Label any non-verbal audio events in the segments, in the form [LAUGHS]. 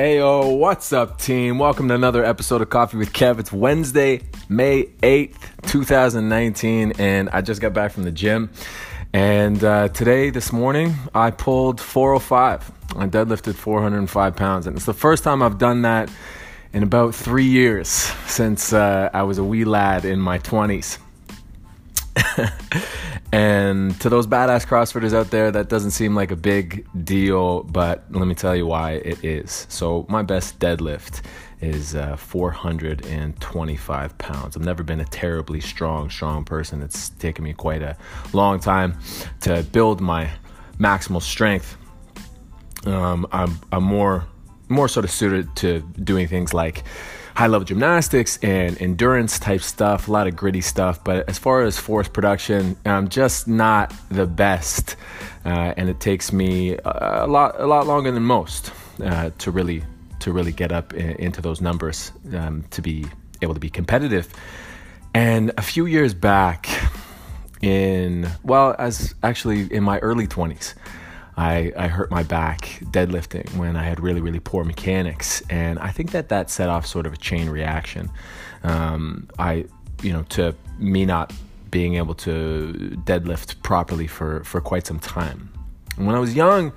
Heyo, what's up, team? Welcome to another episode of Coffee with Kev. It's Wednesday, May 8th, 2019, and I just got back from the gym. And uh, today, this morning, I pulled 405. I deadlifted 405 pounds, and it's the first time I've done that in about three years since uh, I was a wee lad in my 20s. [LAUGHS] and to those badass CrossFitters out there, that doesn't seem like a big deal, but let me tell you why it is. So, my best deadlift is uh, 425 pounds. I've never been a terribly strong, strong person. It's taken me quite a long time to build my maximal strength. Um, I'm, I'm more, more sort of suited to doing things like high level gymnastics and endurance type stuff, a lot of gritty stuff. But as far as force production, I'm just not the best, uh, and it takes me a lot a lot longer than most uh, to really to really get up in, into those numbers um, to be able to be competitive. And a few years back, in well, as actually in my early 20s. I, I hurt my back deadlifting when I had really, really poor mechanics. And I think that that set off sort of a chain reaction. Um, I, you know, to me not being able to deadlift properly for, for quite some time. When I was young,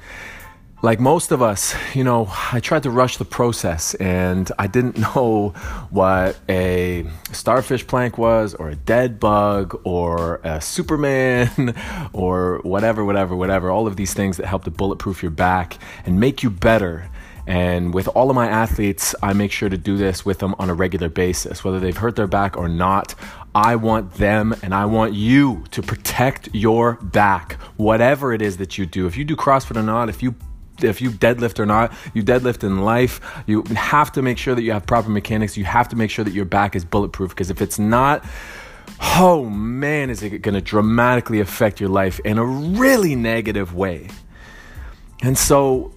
like most of us, you know, I tried to rush the process and I didn't [LAUGHS] know what a starfish plank was or a dead bug or a Superman [LAUGHS] or whatever, whatever, whatever. All of these things that help to bulletproof your back and make you better. And with all of my athletes, I make sure to do this with them on a regular basis, whether they've hurt their back or not. I want them and I want you to protect your back, whatever it is that you do. If you do CrossFit or not, if you if you deadlift or not, you deadlift in life, you have to make sure that you have proper mechanics. You have to make sure that your back is bulletproof because if it's not, oh man, is it going to dramatically affect your life in a really negative way. And so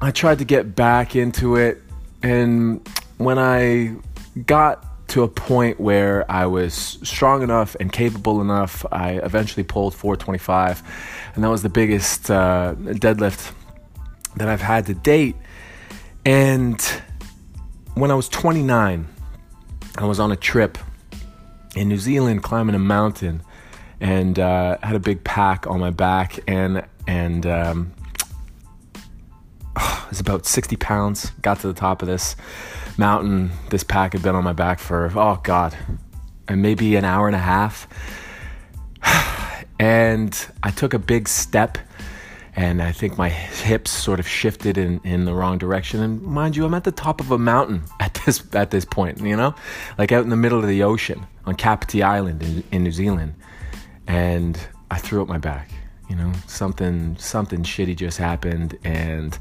I tried to get back into it. And when I got to a point where I was strong enough and capable enough, I eventually pulled 425. And that was the biggest uh, deadlift that I've had to date. And when I was 29, I was on a trip in New Zealand climbing a mountain and uh, had a big pack on my back and and um, [SIGHS] it was about 60 pounds. Got to the top of this mountain. This pack had been on my back for oh god, and maybe an hour and a half. [SIGHS] And I took a big step and I think my hips sort of shifted in, in the wrong direction. And mind you, I'm at the top of a mountain [LAUGHS] at this at this point, you know, like out in the middle of the ocean on Kapiti Island in, in New Zealand, and I threw up my back. You know, something something shitty just happened, and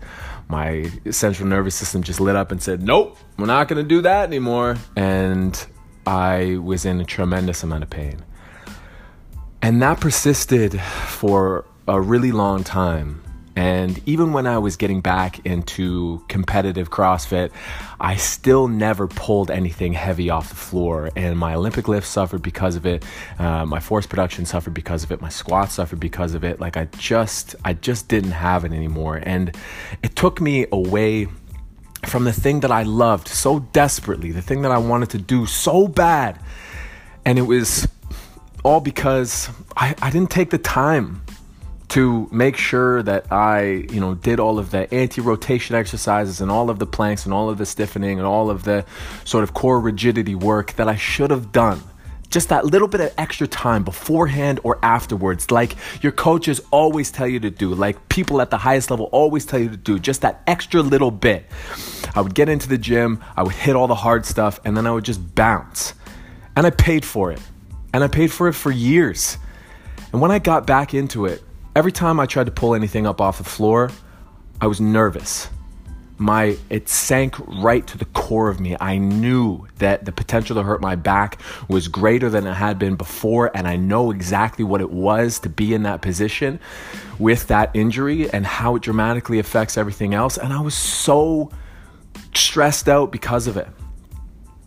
my central nervous system just lit up and said, "Nope, we're not to do that anymore." And I was in a tremendous amount of pain, and that persisted for a really long time. And even when I was getting back into competitive CrossFit, I still never pulled anything heavy off the floor. And my Olympic lift suffered because of it. Uh, my force production suffered because of it. My squats suffered because of it. Like I just, I just didn't have it anymore. And it took me away from the thing that I loved so desperately, the thing that I wanted to do so bad. And it was all because I, I didn't take the time to make sure that I, you know, did all of the anti-rotation exercises and all of the planks and all of the stiffening and all of the sort of core rigidity work that I should have done. Just that little bit of extra time beforehand or afterwards, like your coaches always tell you to do, like people at the highest level always tell you to do, just that extra little bit. I would get into the gym, I would hit all the hard stuff, and then I would just bounce. And I paid for it. And I paid for it for years. And when I got back into it, Every time I tried to pull anything up off the floor, I was nervous. My it sank right to the core of me. I knew that the potential to hurt my back was greater than it had been before and I know exactly what it was to be in that position with that injury and how it dramatically affects everything else and I was so stressed out because of it.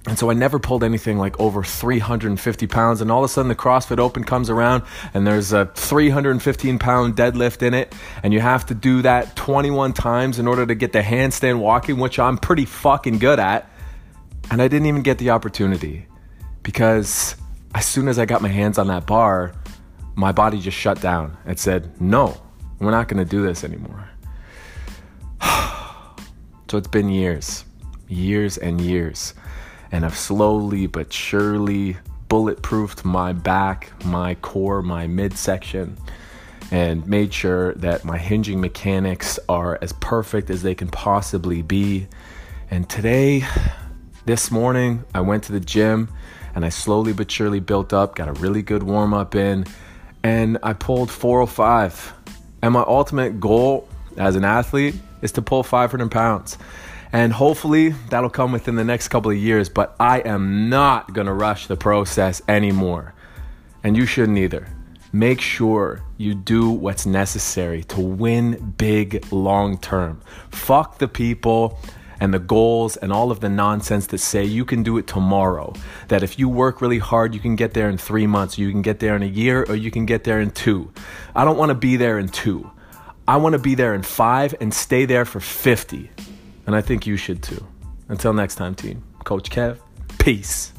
And so I never pulled anything like over 350 pounds. And all of a sudden, the CrossFit Open comes around and there's a 315 pound deadlift in it. And you have to do that 21 times in order to get the handstand walking, which I'm pretty fucking good at. And I didn't even get the opportunity because as soon as I got my hands on that bar, my body just shut down. and said, no, we're not going to do this anymore. [SIGHS] so it's been years, years and years and I've slowly but surely bulletproofed my back, my core, my midsection, and made sure that my hinging mechanics are as perfect as they can possibly be. And today, this morning, I went to the gym and I slowly but surely built up, got a really good warm up in, and I pulled 405. And my ultimate goal as an athlete is to pull 500 pounds. And hopefully that'll come within the next couple of years, but I am not gonna rush the process anymore. And you shouldn't either. Make sure you do what's necessary to win big long term. Fuck the people and the goals and all of the nonsense that say you can do it tomorrow. That if you work really hard, you can get there in three months, you can get there in a year, or you can get there in two. I don't wanna be there in two. I wanna be there in five and stay there for 50. And I think you should too. Until next time, team. Coach Kev, peace.